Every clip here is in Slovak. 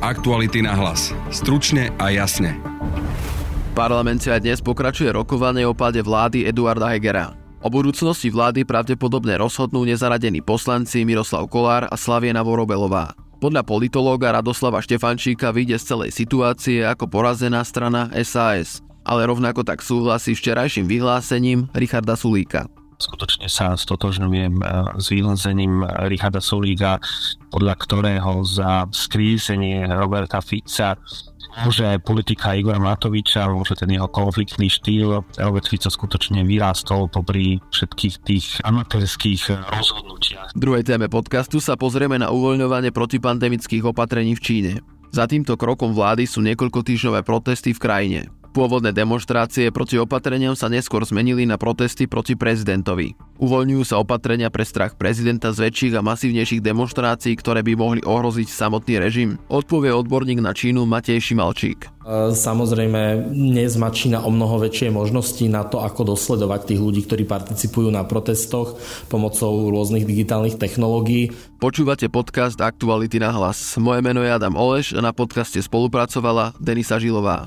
Aktuality na hlas. Stručne a jasne. V parlamente aj dnes pokračuje rokovanie o páde vlády Eduarda Hegera. O budúcnosti vlády pravdepodobne rozhodnú nezaradení poslanci Miroslav Kolár a Slaviena Vorobelová. Podľa politológa Radoslava Štefančíka vyjde z celej situácie ako porazená strana SAS, ale rovnako tak súhlasí včerajším vyhlásením Richarda Sulíka skutočne sa stotožňujem eh, s vyhlásením Richarda Sulíka, podľa ktorého za skrísenie Roberta Fica môže politika Igora Matoviča, môže ten jeho konfliktný štýl. Robert Fico skutočne vyrástol popri všetkých tých amatérských rozhodnutiach. V druhej téme podcastu sa pozrieme na uvoľňovanie protipandemických opatrení v Číne. Za týmto krokom vlády sú niekoľko týždňové protesty v krajine. Pôvodné demonstrácie proti opatreniam sa neskôr zmenili na protesty proti prezidentovi. Uvoľňujú sa opatrenia pre strach prezidenta z väčších a masívnejších demonstrácií, ktoré by mohli ohroziť samotný režim? Odpovie odborník na Čínu Matej Šimalčík. E, samozrejme, dnes má Čína o mnoho väčšie možnosti na to, ako dosledovať tých ľudí, ktorí participujú na protestoch pomocou rôznych digitálnych technológií. Počúvate podcast Aktuality na hlas. Moje meno je Adam Oleš a na podcaste spolupracovala Denisa Žilová.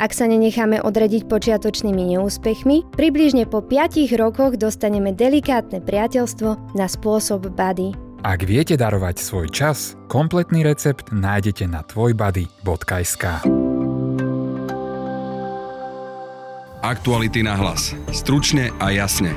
Ak sa nenecháme odradiť počiatočnými neúspechmi, približne po 5 rokoch dostaneme delikátne priateľstvo na spôsob body. Ak viete darovať svoj čas, kompletný recept nájdete na tvojbody.sk Aktuality na hlas. Stručne a jasne.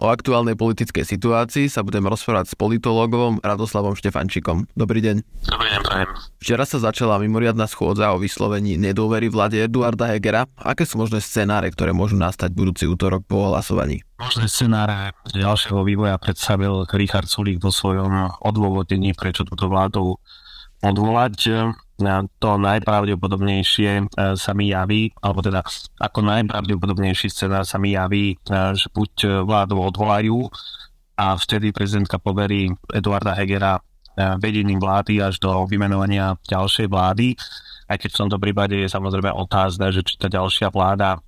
O aktuálnej politickej situácii sa budem rozprávať s politológom Radoslavom Štefančikom. Dobrý deň. Dobrý deň, prajem. Včera sa začala mimoriadná schôdza o vyslovení nedôvery vláde Eduarda Hegera. Aké sú možné scenáre, ktoré môžu nastať budúci útorok po hlasovaní? Možné scenáre ďalšieho vývoja predstavil Richard Sulík vo svojom odôvodnení, prečo túto vládu odvolať to najpravdepodobnejšie e, sa mi javí, alebo teda ako najpravdepodobnejší scenár sa mi javí, e, že buď vládu odvolajú a vtedy prezidentka poverí Eduarda Hegera e, vedením vlády až do vymenovania ďalšej vlády, aj keď v tomto prípade je samozrejme otázne, že či tá ďalšia vláda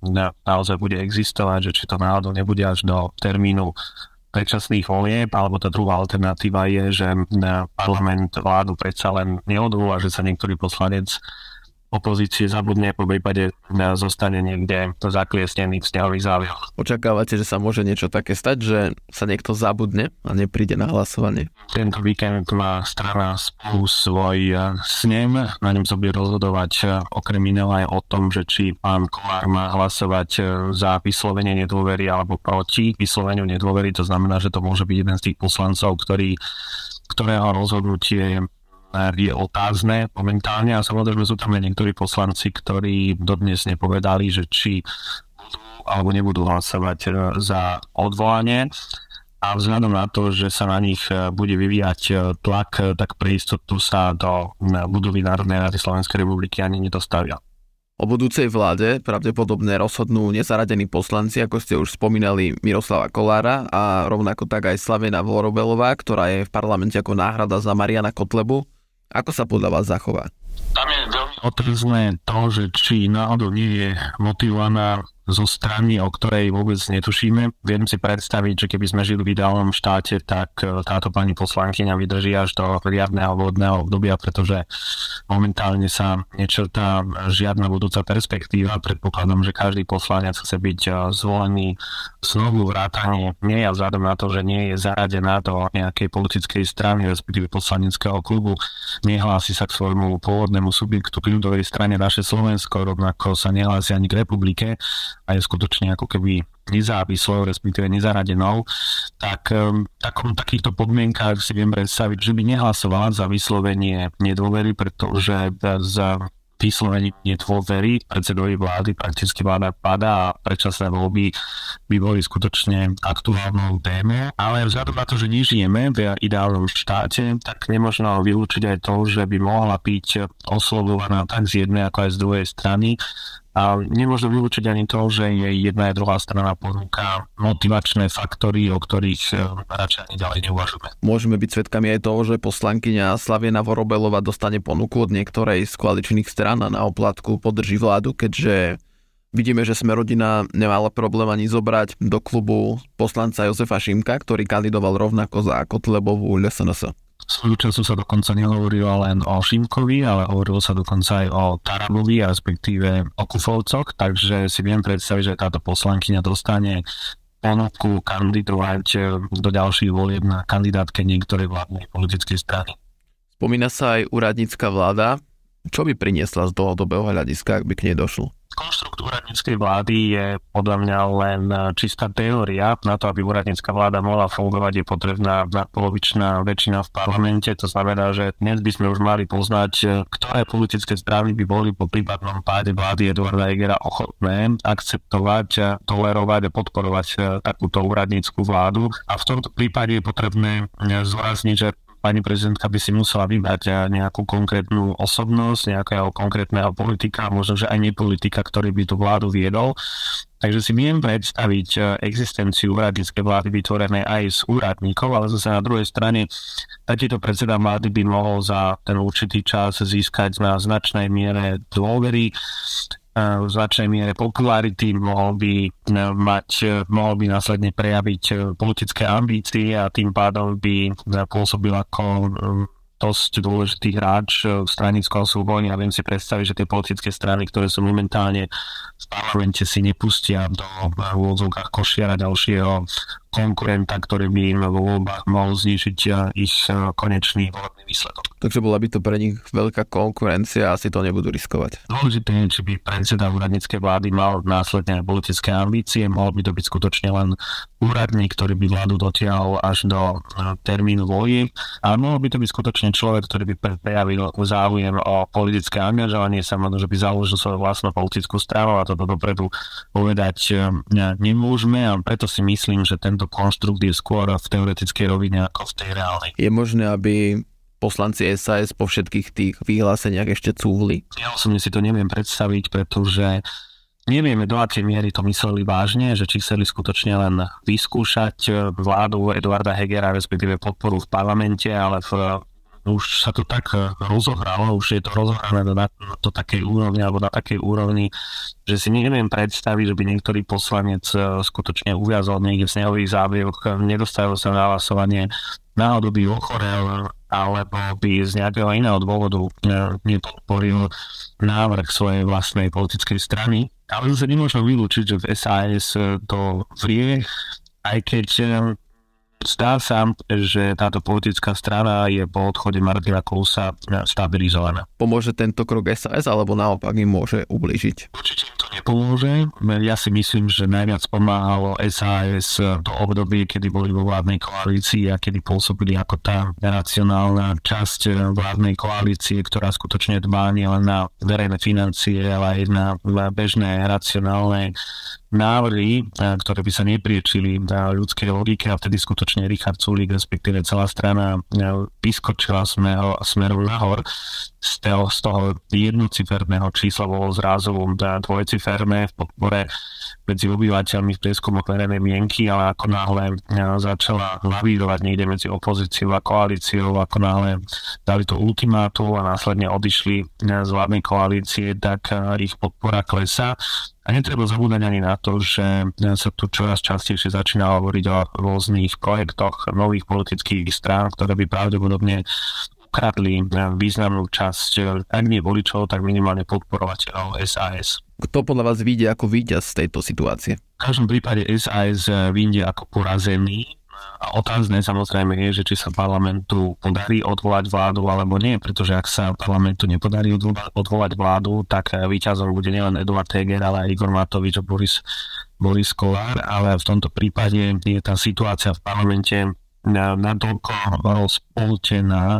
naozaj bude existovať, že či to náhodou nebude až do termínu predčasných volieb, alebo tá druhá alternatíva je, že parlament vládu predsa len neodvolá, že sa niektorý poslanec opozície zabudne, po prípade zostane niekde zakliesnený v snehových závioch. Očakávate, že sa môže niečo také stať, že sa niekto zabudne a nepríde na hlasovanie? Tento víkend má strana spolu svoj e, snem, na ňom sa bude rozhodovať e, okrem iného aj o tom, že či pán Kolár má hlasovať e, za vyslovenie nedôvery alebo proti vysloveniu nedôvery, to znamená, že to môže byť jeden z tých poslancov, ktorý ktorého rozhodnutie je otázne momentálne a samozrejme sú tam aj niektorí poslanci, ktorí dodnes nepovedali, že či budú alebo nebudú hlasovať e, za odvolanie a vzhľadom na to, že sa na nich e, bude vyvíjať e, tlak, tak pre istotu sa do budovy Národnej rady Slovenskej republiky ani nedostavia. O budúcej vláde pravdepodobne rozhodnú nezaradení poslanci, ako ste už spomínali, Miroslava Kolára a rovnako tak aj Slavena Vorobelová, ktorá je v parlamente ako náhrada za Mariana Kotlebu. Ako sa podľa vás zachová? Tam je veľmi otázne to, že či náhodou nie je motivovaná zo strany, o ktorej vôbec netušíme. Viem si predstaviť, že keby sme žili v ideálnom štáte, tak e, táto pani poslankyňa vydrží až do riadneho vodného obdobia, pretože momentálne sa nečrtá žiadna budúca perspektíva. Predpokladám, že každý poslanec chce byť e, zvolený znovu vrátanie nie a vzhľadom na to, že nie je zaradená do nejakej politickej strany, respektíve poslaneckého klubu, nehlási sa k svojmu pôvodnému subjektu k ľudovej strane naše Slovensko, rovnako sa nehlási ani k republike a je skutočne ako keby nezávislou, respektíve nezaradenou, tak v takom, takýchto podmienkách si viem predstaviť, že by nehlasovala za vyslovenie nedôvery, pretože z vyslovení nedôvery predsedovi vlády, prakticky vláda padá a predčasné voľby by boli skutočne aktuálnou témou. Ale vzhľadom na to, že nežijeme v ideálnom štáte, tak nemôžno vylúčiť aj to, že by mohla byť oslovovaná tak z jednej ako aj z druhej strany a nemôžno vylúčiť ani to, že je jedna a druhá strana ponúka motivačné faktory, o ktorých e, radšej ani ďalej neuvažujeme. Môžeme byť svedkami aj toho, že poslankyňa Slaviena Vorobelova dostane ponuku od niektorej z koaličných stran a na oplatku podrží vládu, keďže vidíme, že sme rodina nemala problém ani zobrať do klubu poslanca Jozefa Šimka, ktorý kandidoval rovnako za Kotlebovú LSNS. Svojho času sa dokonca nehovorilo len o Šimkovi, ale hovorilo sa dokonca aj o Tarabovi, respektíve o Kufovcoch, takže si viem predstaviť, že táto poslankyňa dostane ponuku kandidovať do ďalších volieb na kandidátke niektorej vládnej politickej strany. Spomína sa aj úradnícka vláda. Čo by priniesla z dlhodobého hľadiska, ak by k nej došlo? Konštrukt úradníckej vlády je podľa mňa len čistá teória. Na to, aby úradnícka vláda mohla fungovať, je potrebná polovičná väčšina v parlamente. To znamená, že dnes by sme už mali poznať, ktoré politické strany by boli po prípadnom páde vlády Eduarda Egera ochotné akceptovať, tolerovať a podporovať takúto úradníckú vládu. A v tomto prípade je potrebné zvorazniť, že pani prezidentka by si musela vybrať eh, nejakú konkrétnu osobnosť, nejakého konkrétneho politika, možno, že aj nepolitika, ktorý by tú vládu viedol. Takže si viem predstaviť eh, existenciu úradníckej vlády vytvorené aj z úradníkov, ale zase na druhej strane takýto predseda vlády by mohol za ten určitý čas získať na značnej miere dôvery v značnej miere popularity, mohol by e, mať, e, mohol by následne prejaviť e, politické ambície a tým pádom by pôsobil ako dosť dôležitý hráč v stranickom súbojni a viem si predstaviť, že tie politické strany, ktoré sú momentálne v parlamente si nepustia do úvodzovkách košiara ďalšieho konkurenta, ktorý by im vo voľbách mohol znižiť ich konečný volebný výsledok. Takže bola by to pre nich veľká konkurencia a asi to nebudú riskovať. Dôležité je, či by predseda úradníckej vlády mal následne politické ambície, mohol by to byť skutočne len úradník, ktorý by vládu dotiahol až do termínu voji a mohol by to byť skutočne človek, ktorý by prejavil záujem o politické angažovanie, sa možno, že by založil svoju vlastnú politickú stranu a toto dopredu povedať nemôžeme a preto si myslím, že tento tento konštrukt je skôr v teoretickej rovine ako v tej reálnej. Je možné, aby poslanci SAS po všetkých tých vyhláseniach ešte cúvli? Ja osobne si to neviem predstaviť, pretože nevieme do akej miery to mysleli vážne, že či chceli skutočne len vyskúšať vládu Eduarda Hegera, respektíve podporu v parlamente, ale v už sa to tak eh, rozohralo, už je to rozohrané na, na to takej úrovni alebo na takej úrovni, že si neviem predstaviť, že by niektorý poslanec eh, skutočne uviazol niekde v snehových zábioch, nedostavil sa na hlasovanie, náhodou by ochorel alebo by z nejakého iného dôvodu eh, nepodporil návrh svojej vlastnej politickej strany. Ale sa nemôžem vylúčiť, že v SAS to vrie, aj keď Zdá sa, že táto politická strana je po odchode Martina Kousa stabilizovaná. Pomôže tento krok SAS alebo naopak im môže ubližiť? Určite to nepomôže. Ja si myslím, že najviac pomáhalo SAS to obdobie, kedy boli vo vládnej koalícii a kedy pôsobili ako tá nacionálna časť vládnej koalície, ktorá skutočne dbá nielen na verejné financie, ale aj na bežné racionálne návrhy, ktoré by sa nepriečili na ľudskej logike a vtedy skutočne Richard Sulík, respektíve celá strana vyskočila smerom, smerom nahor z toho, z toho jednociferného čísla bolo zrazu dvojciferné v podpore medzi obyvateľmi v prieskumu verejnej mienky, ale ako náhle začala lavírovať niekde medzi opozíciou a koalíciou, ako náhle dali to ultimátu a následne odišli z vládnej koalície, tak ich podpora klesa. A netreba zabúdať ani na to, že sa tu čoraz častejšie začína hovoriť o rôznych projektoch nových politických strán, ktoré by pravdepodobne ukradli významnú časť, ak nie voličov, tak minimálne podporovateľov SAS. Kto podľa vás vidie ako víťaz z tejto situácie? V každom prípade SAS vyjde ako porazený a otázne samozrejme je, že či sa parlamentu podarí odvolať vládu alebo nie, pretože ak sa parlamentu nepodarí odvolať vládu, tak víťazom bude nielen Eduard Heger, ale aj Igor Matovič a Boris, Boris Kolár, ale v tomto prípade je tá situácia v parlamente natoľko spoltená,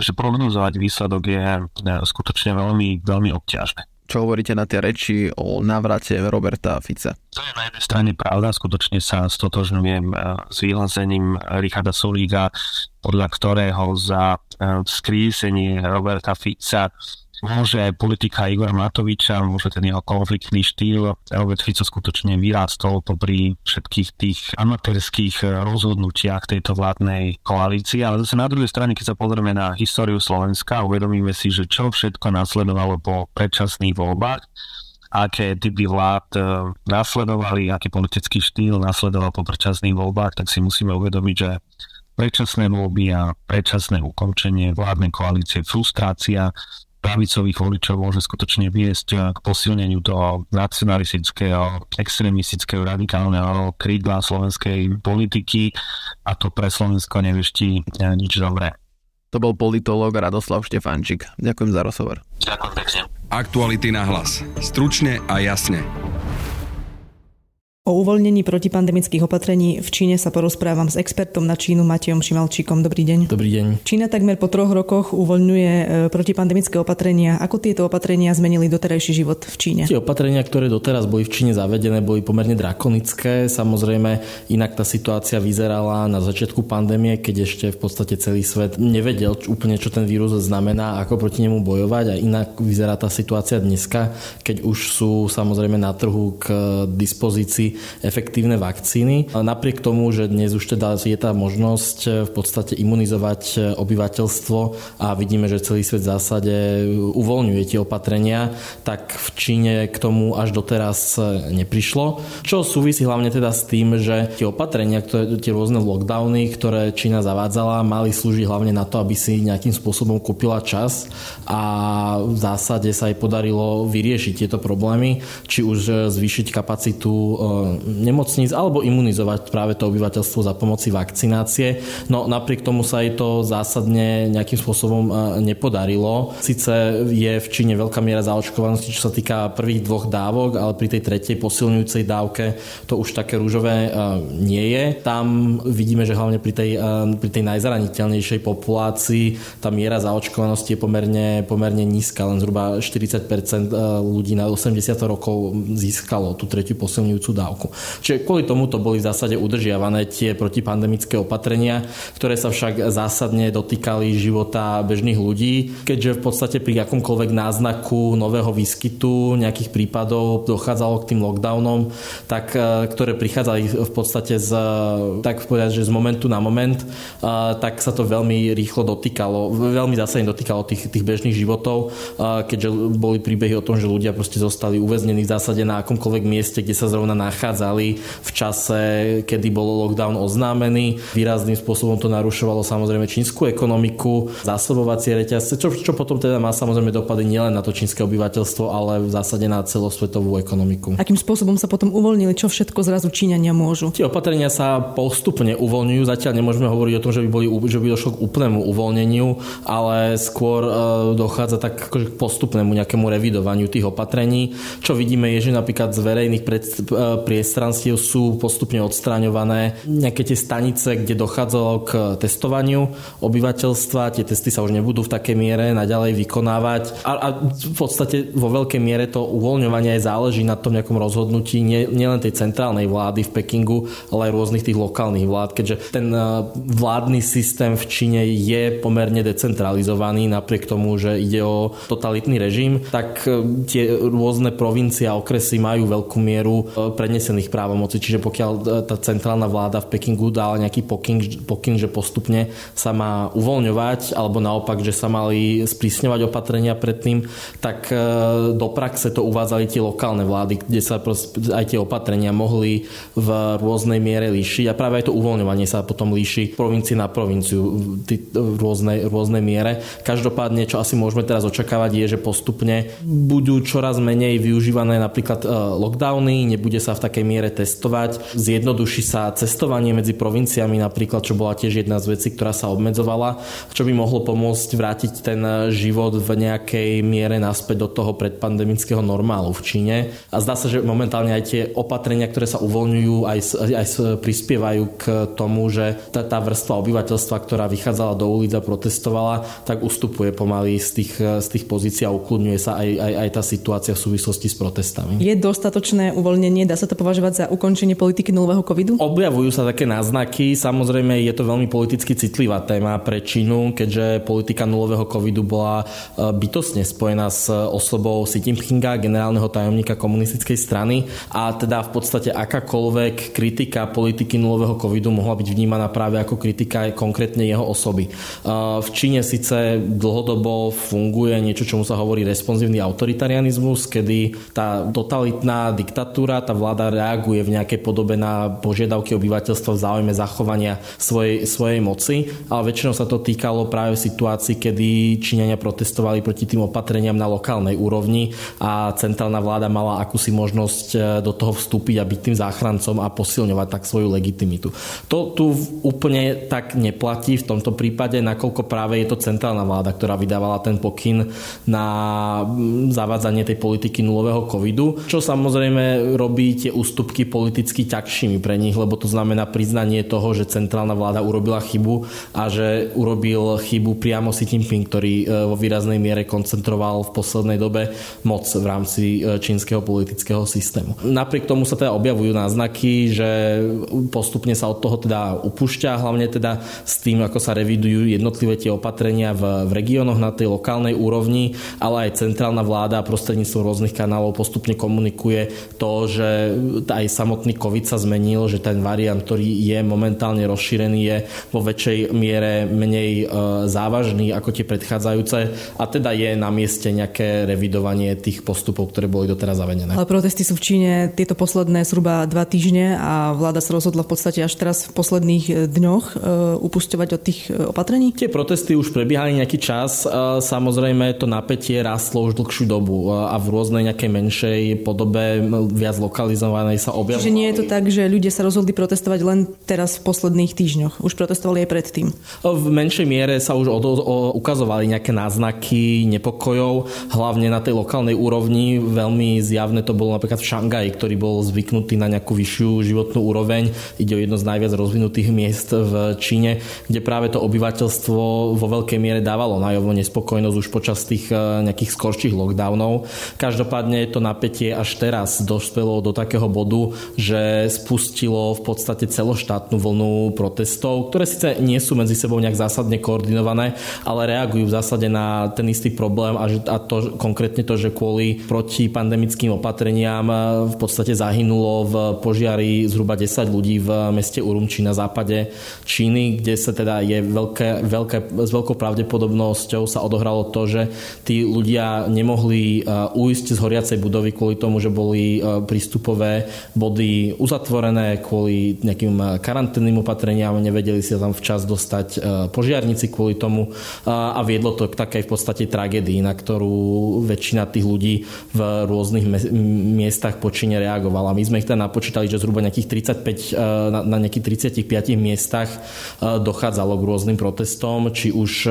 že prognozovať výsledok je skutočne veľmi, veľmi obťažné. Čo hovoríte na tie reči o návrate Roberta Fica? To je na jednej strane pravda, skutočne sa stotožňujem s vyhlásením Richarda Sulíka, podľa ktorého za skrísenie Roberta Fica môže aj politika Igora Matoviča, môže ten jeho konfliktný štýl. Robert Fico skutočne vyrástol popri všetkých tých amatérských rozhodnutiach tejto vládnej koalície, ale zase na druhej strane, keď sa pozrieme na históriu Slovenska, uvedomíme si, že čo všetko nasledovalo po predčasných voľbách, aké typy vlád e, nasledovali, aký politický štýl nasledoval po predčasných voľbách, tak si musíme uvedomiť, že predčasné voľby a predčasné ukončenie vládnej koalície, frustrácia, pravicových voličov môže skutočne viesť eh, k posilneniu toho nacionalistického, extremistického, radikálneho krídla slovenskej politiky a to pre Slovensko neveští eh, nič dobré. To bol politológ Radoslav Štefančík. Ďakujem za rozhovor. Ďakujem pekne. Aktuality na hlas. Stručne a jasne. O uvoľnení protipandemických opatrení v Číne sa porozprávam s expertom na Čínu Matejom Šimalčíkom. Dobrý deň. Dobrý deň. Čína takmer po troch rokoch uvoľňuje e, protipandemické opatrenia. Ako tieto opatrenia zmenili doterajší život v Číne? Tie opatrenia, ktoré doteraz boli v Číne zavedené, boli pomerne drakonické. Samozrejme, inak tá situácia vyzerala na začiatku pandémie, keď ešte v podstate celý svet nevedel úplne, čo ten vírus znamená, ako proti nemu bojovať. A inak vyzerá tá situácia dneska, keď už sú samozrejme na trhu k dispozícii efektívne vakcíny. Napriek tomu, že dnes už teda je tá možnosť eh, v podstate imunizovať eh, obyvateľstvo a vidíme, že celý svet v zásade uvoľňuje tie opatrenia, tak v Číne k tomu až doteraz eh, neprišlo. Čo súvisí hlavne teda s tým, že tie opatrenia, ktoré, tie rôzne lockdowny, ktoré Čína zavádzala, mali slúžiť hlavne na to, aby si nejakým spôsobom kúpila čas a v zásade sa jej podarilo vyriešiť tieto problémy, či už zvýšiť kapacitu nemocníc alebo imunizovať práve to obyvateľstvo za pomoci vakcinácie. No napriek tomu sa jej to zásadne nejakým spôsobom e, nepodarilo. Sice je v Číne veľká miera zaočkovanosti, čo sa týka prvých dvoch dávok, ale pri tej tretej posilňujúcej dávke to už také rúžové e, nie je. Tam vidíme, že hlavne pri tej, e, pri tej najzraniteľnejšej populácii tá miera zaočkovanosti je pomerne, pomerne nízka, len zhruba 40% ľudí na 80 rokov získalo tú tretiu posilňujúcu dávku. Čiže kvôli tomu to boli v zásade udržiavané tie protipandemické opatrenia, ktoré sa však zásadne dotýkali života bežných ľudí, keďže v podstate pri akomkoľvek náznaku nového výskytu nejakých prípadov dochádzalo k tým lockdownom, tak, e, ktoré prichádzali v podstate z, tak povedať, že z momentu na moment, e, tak sa to veľmi rýchlo dotýkalo, veľmi zásadne dotýkalo tých, tých bežných životov, e, keďže boli príbehy o tom, že ľudia proste zostali uväznení v zásade na akomkoľvek mieste, kde sa zrovna nachádza nachádzali v čase, kedy bol lockdown oznámený. Výrazným spôsobom to narušovalo samozrejme čínsku ekonomiku, zásobovacie reťazce, čo, čo potom teda má samozrejme dopady nielen na to čínske obyvateľstvo, ale v zásade na celosvetovú ekonomiku. Akým spôsobom sa potom uvoľnili, čo všetko zrazu Číňania môžu? Tie opatrenia sa postupne uvoľňujú, zatiaľ nemôžeme hovoriť o tom, že by, boli, že by došlo k úplnému uvoľneniu, ale skôr e, dochádza tak akože k postupnému nejakému revidovaniu tých opatrení. Čo vidíme je, že napríklad z verejných pred, e, priestranstiev sú postupne odstraňované nejaké tie stanice, kde dochádzalo k testovaniu obyvateľstva. Tie testy sa už nebudú v takej miere naďalej vykonávať. A, a v podstate vo veľkej miere to uvoľňovanie aj záleží na tom nejakom rozhodnutí nie, nielen tej centrálnej vlády v Pekingu, ale aj rôznych tých lokálnych vlád, keďže ten e, vládny systém v Číne je pomerne decentralizovaný napriek tomu, že ide o totalitný režim, tak e, tie rôzne provincie a okresy majú veľkú mieru e, prenesených právomocí. Čiže pokiaľ e, tá centrálna vláda v Pekingu dala nejaký pokyn, pokyn, že postupne sa má uvoľňovať, alebo naopak, že sa mali sprísňovať opatrenia predtým, tak e, do praxe to uvádzali tie lokálne vlády, kde sa aj tie opatrenia mohli v rôznej miere líšiť a práve aj to uvoľňovanie sa potom líši provincii na provinciu v rôznej, rôznej miere. Každopádne, čo asi môžeme teraz očakávať, je, že postupne budú čoraz menej využívané napríklad e, lockdowny, nebude sa v tak takej miere testovať. Zjednoduší sa cestovanie medzi provinciami napríklad, čo bola tiež jedna z vecí, ktorá sa obmedzovala, čo by mohlo pomôcť vrátiť ten život v nejakej miere naspäť do toho predpandemického normálu v Číne. A zdá sa, že momentálne aj tie opatrenia, ktoré sa uvoľňujú, aj, aj prispievajú k tomu, že tá, tá vrstva obyvateľstva, ktorá vychádzala do ulic a protestovala, tak ustupuje pomaly z tých, z tých pozícií a ukludňuje sa aj, aj, aj tá situácia v súvislosti s protestami. Je dostatočné uvoľnenie? Dá sa to považovať za ukončenie politiky nulového covidu? Objavujú sa také náznaky. Samozrejme je to veľmi politicky citlivá téma pre Čínu, keďže politika nulového covidu bola e, bytostne spojená s osobou Xi Jinpinga, generálneho tajomníka komunistickej strany a teda v podstate akákoľvek kritika politiky nulového covidu mohla byť vnímaná práve ako kritika konkrétne jeho osoby. E, v Číne síce dlhodobo funguje niečo, čomu sa hovorí responsívny autoritarianizmus, kedy tá totalitná diktatúra, tá vláda reaguje v nejakej podobe na požiadavky obyvateľstva v záujme zachovania svojej, svojej moci, ale väčšinou sa to týkalo práve situácií, kedy Číňania protestovali proti tým opatreniam na lokálnej úrovni a centrálna vláda mala akúsi možnosť e, do toho vstúpiť a byť tým záchrancom a posilňovať tak svoju legitimitu. To tu úplne tak neplatí v tomto prípade, nakoľko práve je to centrálna vláda, ktorá vydávala ten pokyn na zavádzanie tej politiky nulového covidu, čo samozrejme robí tie ústupky politicky ťažšími pre nich, lebo to znamená priznanie toho, že centrálna vláda urobila chybu a že urobil chybu priamo Xi Jinping, ktorý e, vo výraznej miere koncentroval v poslednej dobe moc v rámci e, čínskeho politického systému. Napriek tomu sa teda objavujú náznaky, že postupne sa od toho teda upúšťa, hlavne teda s tým, ako sa revidujú jednotlivé tie opatrenia v, v regiónoch na tej lokálnej úrovni, ale aj centrálna vláda prostredníctvom rôznych kanálov postupne komunikuje to, že aj samotný COVID sa zmenil, že ten variant, ktorý je momentálne rozšírený, je vo väčšej miere menej e, závažný ako tie predchádzajúce a teda je na mieste nejaké revidovanie tých postupov, ktoré boli doteraz zavedené. Ale protesty sú v Číne tieto posledné zhruba dva týždne a vláda sa rozhodla v podstate až teraz v posledných e, dňoch e, upustovať od tých opatrení? Tie protesty už prebiehali nejaký čas. Samozrejme to napätie rastlo už dlhšiu dobu a v rôznej nejakej menšej podobe viac lokalizovanej sa objavovali. Čiže nie je to tak, že ľudia sa rozhodli protestovať len teraz v posledných týždňoch. Už protestovali aj predtým. V menšej miere sa už od, o, ukazovali nejaké náznaky nepokojov, hlavne na tej lokálnej úrovni. Veľmi zjavné to bolo napríklad v Šangaji, ktorý bol zvyknutý na nejakú vyššiu životnú úroveň. Ide o jedno z najviac rozvinutých miest v Číne, kde práve to obyvateľstvo vo veľkej miere dávalo najavo nespokojnosť už počas tých e, nejakých skorších lockdownov. Každopádne to napätie až teraz dospelo do takého bodu, že spustilo v podstate celoštátnu vlnu protestov, ktoré síce nie sú medzi sebou nejak zásadne koordinované, ale reagujú v zásade na ten istý problém a, a to konkrétne to, že kvôli protipandemickým opatreniam v podstate zahynulo v požiari zhruba 10 ľudí v meste Urumči na západe Číny, kde sa teda je veľké, veľké, s veľkou pravdepodobnosťou sa odohralo to, že tí ľudia nemohli ujsť z horiacej budovy kvôli tomu, že boli prístupové body uzatvorené kvôli nejakým karanténnym opatreniam, nevedeli si tam včas dostať požiarníci kvôli tomu a viedlo to k takej v podstate tragédii, na ktorú väčšina tých ľudí v rôznych miestach počine reagovala. My sme ich teda napočítali, že zhruba nejakých 35, na, na nejakých 35 miestach dochádzalo k rôznym protestom, či už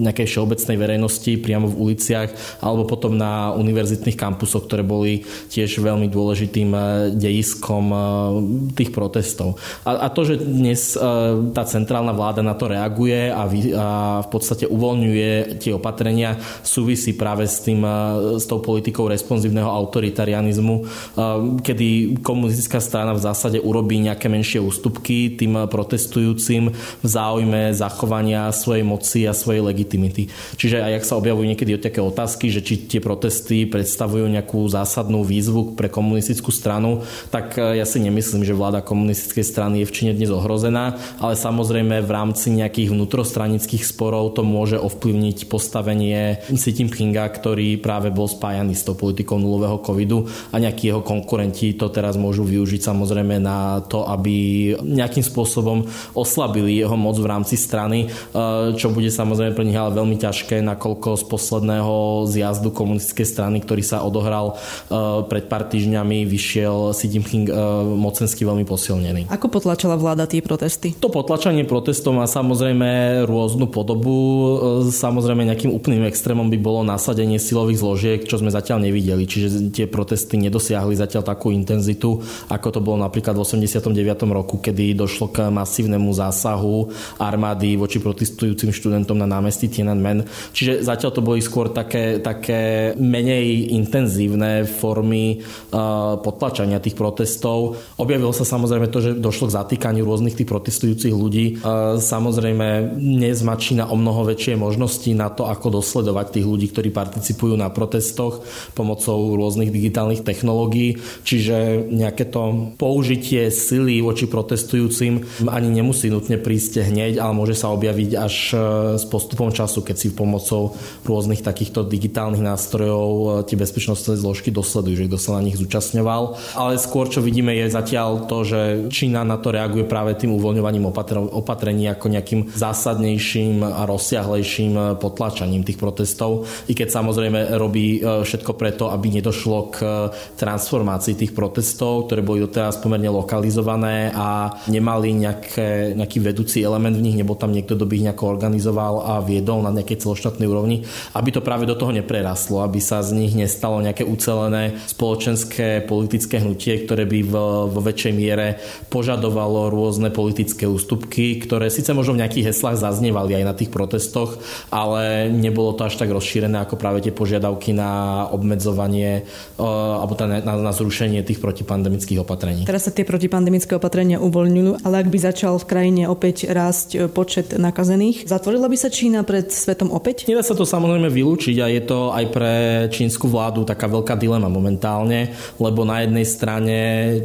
nejakej všeobecnej verejnosti priamo v uliciach, alebo potom na univerzitných kampusoch, ktoré boli tiež veľmi dôležitým eh, dejiskom eh, tých protestov. A, a to, že dnes eh, tá centrálna vláda na to reaguje a, vy, a v podstate uvoľňuje tie opatrenia, súvisí práve s, tým, s tou politikou responsívneho autoritarianizmu, kedy komunistická strana v zásade urobí nejaké menšie ústupky tým protestujúcim v záujme zachovania svojej moci a svojej legitimity. Čiže aj ak sa objavujú niekedy také otázky, že či tie protesty predstavujú nejakú zásadnú výzvu pre komunistickú stranu, tak e, ja si nemyslím, že vláda komunistickej strany je v Číne dnes ohrozená, ale samozrejme v rámci nejakých vnútrostranických sporov to môže ovplyvniť postavenie Xi Jinpinga, ktorý práve bol spájaný s tou politikou nulového covidu a nejakí jeho konkurenti to teraz môžu využiť samozrejme na to, aby nejakým spôsobom oslabili jeho moc v rámci strany, e, čo bude samozrejme pre nich ale veľmi ťažké, nakoľko z posledného zjazdu komunistickej strany, ktorý sa odohral e, pred pár týždňami, vyšiel prišiel Xi Jinping e, mocensky veľmi posilnený. Ako potlačala vláda tie protesty? To potlačanie protestov má samozrejme rôznu podobu. E, samozrejme nejakým úplným extrémom by bolo nasadenie silových zložiek, čo sme zatiaľ nevideli. Čiže tie protesty nedosiahli zatiaľ takú intenzitu, ako to bolo napríklad v 89. roku, kedy došlo k masívnemu zásahu armády voči protestujúcim študentom na námestí Tiananmen. Čiže zatiaľ to boli skôr také, také menej intenzívne formy uh, potlačania tých protestov. Objavilo sa samozrejme to, že došlo k zatýkaniu rôznych tých protestujúcich ľudí. Uh, samozrejme dnes má Čína o mnoho väčšie možnosti na to, ako dosledovať tých ľudí, ktorí participujú na protestoch pomocou rôznych digitálnych technológií. Čiže nejaké to použitie sily voči protestujúcim ani nemusí nutne prísť hneď, ale môže sa objaviť až e, s postupom času, keď si pomocou rôznych takýchto digitálnych nástrojov e, tie bezpečnostné zložky dosledujú, že kto sa na nich zúčastňoval. Ale skôr, čo vidíme, je zatiaľ to, že Čína na to reaguje práve tým uvoľňovaním opatrení ako nejakým zásadnejším a rozsiahlejším potlačaním tých protestov, i keď samozrejme robí e, všetko preto, aby nedošlo k transformácii tých protestov, ktoré boli doteraz pomerne lokalizované a nemali nejaké, nejaký vedúci element v nich, nebol tam niekto, kto by ich nejako organizoval a viedol na nejakej celoštátnej úrovni, aby to práve do toho nepreraslo, aby sa z nich nestalo nejaké ucelené spoločenské politické hnutie, ktoré by v, vo väčšej miere požadovalo rôzne politické ústupky, ktoré síce možno v nejakých heslách zaznievali aj na tých protestoch, ale nebolo to až tak rozšírené ako práve tie požiadavky na obmedzovanie uh, alebo na, na, na zrušenie tých protipandemických opatrení. Teraz sa tie protipandemické opatrenia uvoľňujú, ale ak by začal v krajine opäť rásť e, počet nakazených, zatvorila by sa Čína pred svetom opäť? Nedá sa to samozrejme vylúčiť a je to aj pre čínsku vládu taká veľká dilema momentálne, lebo na jednej strane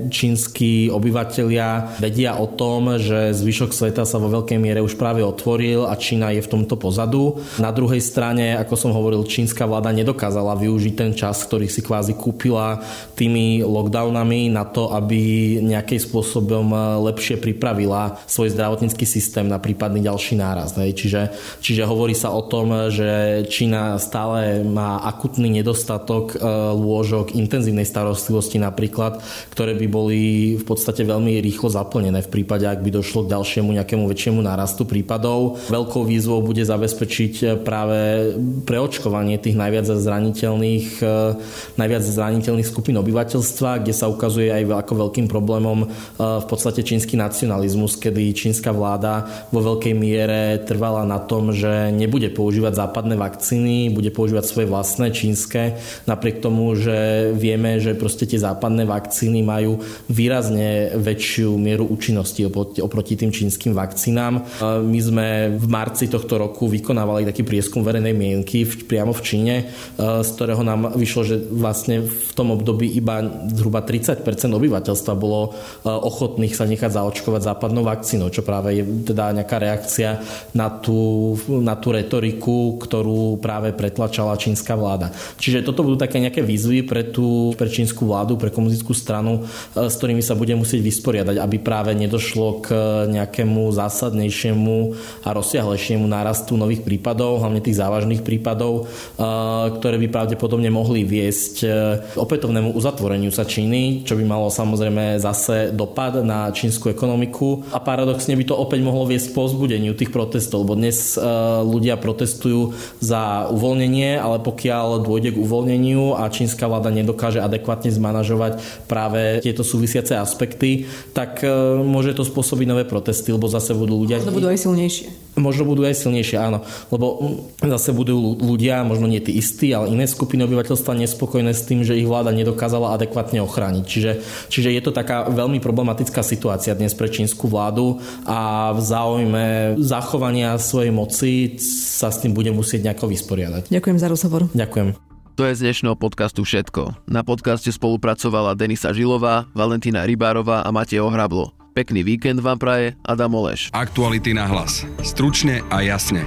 čínsky obyvateľia vedia o tom, že zvyšok sveta sa vo veľkej miere už práve otvoril a Čína je v tomto pozadu. Na druhej strane, ako som hovoril, čínska vláda nedokázala využiť ten čas, ktorý si kvázi kúpila tými lockdownami na to, aby nejakým spôsobom lepšie pripravila svoj zdravotnícky systém na prípadný ďalší náraz. Čiže, čiže hovorí sa o tom, že Čína stále má akutný nedostatok e, lôžok intenzívnej starostlivosti napríklad, ktoré by boli v podstate veľmi rýchlo zaplnené v prípade, ak by došlo k ďalšiemu nejakému väčšiemu nárastu prípadov. Veľkou výzvou bude zabezpečiť práve preočkovanie tých najviac zraniteľných, e, najviac zraniteľných skupín obyvateľstva, kde sa ukazuje aj ako veľkým problémom e, v podstate čínsky nacionalizmus, kedy čínska vláda vo veľkej miere trvala na tom, že nebude používať západné vakcíny, bude používať svoje vlastné čínske, napriek tomu, že vieme, že proste tie západné vakcíny majú výrazne väčšiu mieru účinnosti oproti, tým čínskym vakcínám. My sme v marci tohto roku vykonávali taký prieskum verejnej mienky priamo v Číne, z ktorého nám vyšlo, že vlastne v tom období iba zhruba 30% obyvateľstva bolo ochotných sa nechať zaočkovať západnou vakcínou, čo práve je teda nejaká reakcia na tú, na tú retoriku, ktorú práve pretlačala čínska vláda. Čiže toto budú také nejaké výzvy pre tú pre čínsku vládu, pre komunistickú stranu, e, s ktorými sa bude musieť vysporiadať, aby práve nedošlo k nejakému zásadnejšiemu a rozsiahlejšiemu nárastu nových prípadov, hlavne tých závažných prípadov, ktoré by pravdepodobne mohli viesť opätovnému uzatvoreniu sa Číny, čo by malo samozrejme zase dopad na čínsku ekonomiku. A paradoxne by to opäť mohlo viesť k povzbudeniu tých protestov, lebo dnes e, ľudia protestujú za uvoľnenie, ale pokiaľ dôjde k uvoľneniu a čínska vláda nedokáže adekvátne zmanažovať práve tieto súvisiace aspekty, tak e, môže to spôsobiť nové protesty, lebo zase budú ľudia... Možno budú aj silnejšie. Možno budú aj silnejšie, áno. Lebo zase budú ľudia, možno nie tí istí, ale iné skupiny obyvateľstva nespokojné s tým, že ich vláda nedokázala adekvátne ochrániť. Čiže, čiže je to taká veľmi problematická situácia dnes pre čínsku vládu a v záujme zachovania svojej moci sa s tým bude musieť nejako vysporiadať. Ďakujem za rozhovor. Ďakujem. To je z dnešného podcastu všetko. Na podcaste spolupracovala Denisa Žilová, Valentína Rybárová a Matej Ohrablo. Pekný víkend vám praje Adam Oleš. Aktuality na hlas. Stručne a jasne.